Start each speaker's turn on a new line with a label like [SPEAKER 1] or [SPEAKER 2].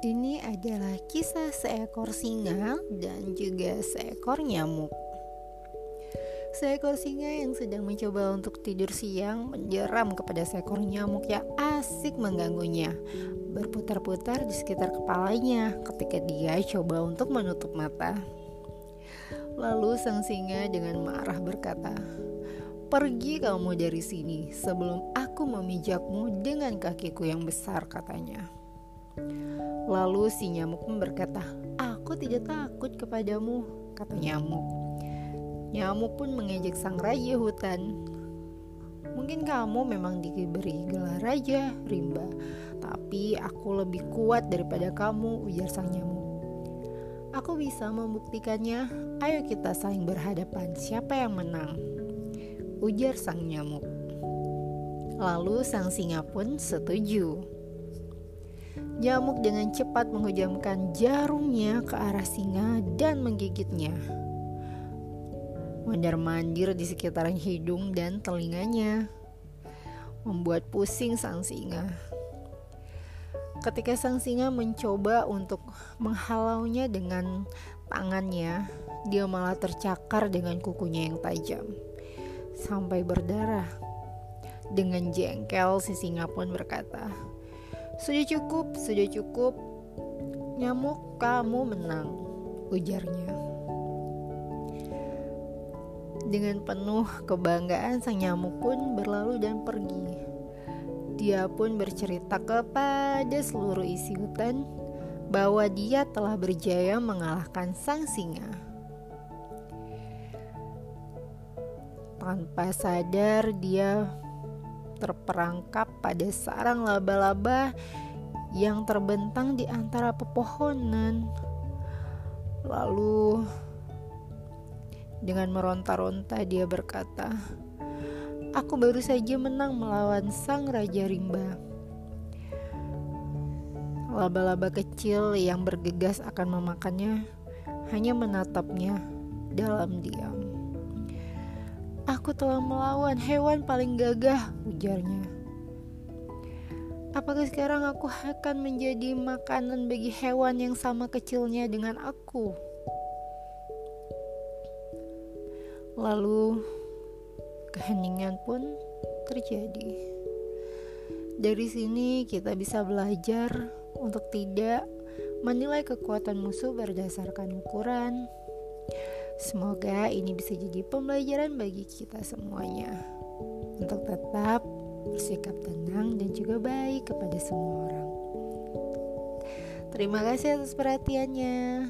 [SPEAKER 1] adalah kisah seekor singa dan juga seekor nyamuk. Seekor singa yang sedang mencoba untuk tidur siang menjeram kepada seekor nyamuk yang asik mengganggunya, berputar-putar di sekitar kepalanya ketika dia coba untuk menutup mata. Lalu sang singa dengan marah berkata, "Pergi kamu dari sini sebelum aku memijakmu dengan kakiku yang besar," katanya. Lalu si nyamuk pun berkata, Aku tidak takut kepadamu, kata nyamuk. Nyamuk pun mengejek sang raja hutan. Mungkin kamu memang diberi gelar raja, rimba, tapi aku lebih kuat daripada kamu, ujar sang nyamuk. Aku bisa membuktikannya. Ayo kita saling berhadapan. Siapa yang menang? Ujar sang nyamuk. Lalu sang singa pun setuju. Nyamuk dengan cepat menghujamkan jarumnya ke arah singa dan menggigitnya. Mondar-mandir di sekitaran hidung dan telinganya, membuat pusing sang singa. Ketika sang singa mencoba untuk menghalaunya dengan tangannya, dia malah tercakar dengan kukunya yang tajam sampai berdarah. Dengan jengkel, si singa pun berkata, sudah cukup, sudah cukup. Nyamuk, kamu menang, ujarnya. Dengan penuh kebanggaan, sang nyamuk pun berlalu dan pergi. Dia pun bercerita kepada seluruh isi hutan bahwa dia telah berjaya mengalahkan sang singa. Tanpa sadar, dia terperangkap pada sarang laba-laba yang terbentang di antara pepohonan. Lalu dengan meronta-ronta dia berkata, "Aku baru saja menang melawan sang raja rimba." Laba-laba kecil yang bergegas akan memakannya hanya menatapnya dalam diam. Aku telah melawan hewan paling gagah, ujarnya. Apakah sekarang aku akan menjadi makanan bagi hewan yang sama kecilnya dengan aku? Lalu keheningan pun terjadi. Dari sini kita bisa belajar untuk tidak menilai kekuatan musuh berdasarkan ukuran, Semoga ini bisa jadi pembelajaran bagi kita semuanya untuk tetap bersikap tenang dan juga baik kepada semua orang. Terima kasih atas perhatiannya.